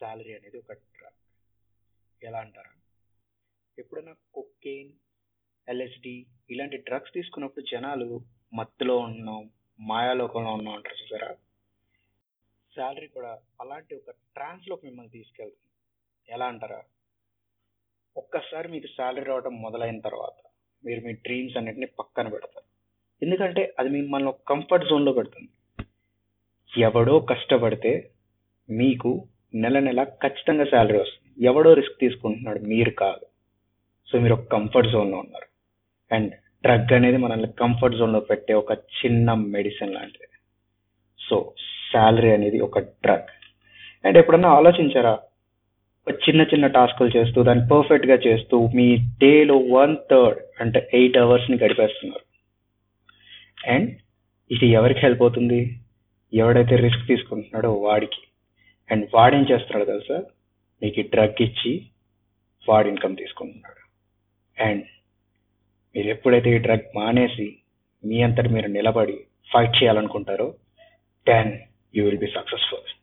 Salary అనేది ఒక drug ఎలా అంటారా? ఎప్పుడైనా కొక్కేన్ ఎల్ఎస్డి ఇలాంటి డ్రగ్స్ తీసుకున్నప్పుడు జనాలు మత్తులో ఉన్నాం మాయాలోకంలో ఉన్నాం అంటారు చూసారా? శాలరీ కూడా అలాంటి ఒక ట్రాన్స్లోకి మిమ్మల్ని తీసుకెళ్తుంది. ఎలా అంటారా? ఒక్కసారి మీకు శాలరీ రావడం మొదలైన తర్వాత మీరు మీ డ్రీమ్స్ అన్నిటిని పక్కన పెడతారు. ఎందుకంటే అది మిమ్మల్ని ఒక కంఫర్ట్ జోన్లో పెడుతుంది. ఎవడో కష్టపడితే మీకు నెల నెల ఖచ్చితంగా శాలరీ వస్తుంది. ఎవడో రిస్క్ తీసుకుంటున్నాడు మీరు కాదు. సో మీరు ఒక కంఫర్ట్ జోన్లో ఉన్నారు. అండ్ డ్రగ్ అనేది మనల్ని కంఫర్ట్ జోన్లో పెట్టే ఒక చిన్న మెడిసిన్ లాంటిది. సో శాలరీ అనేది ఒక డ్రగ్ అండ్ ఎప్పుడన్నా ఆలోచించారా? ఒక చిన్న చిన్న టాస్కులు చేస్తూ దాన్ని పర్ఫెక్ట్గా చేస్తూ మీ డేలో వన్ థర్డ్ అంటే ఎయిట్ అవర్స్ని గడిపేస్తున్నారు. అండ్ ఇది ఎవరికి హెల్ప్ అవుతుంది? ఎవడైతే రిస్క్ తీసుకుంటున్నాడో వాడికి. అండ్ వాడేం చేస్తున్నాడు తెలుసా? మీకు డ్రగ్ ఇచ్చి వాడి ఇన్కమ్ తీసుకుంటున్నాడు. అండ్ మీరు ఎప్పుడైతే ఈ డ్రగ్ మానేసి మీ అంతటి మీరు నిలబడి fight చేయాలనుకుంటారో then you will be successful.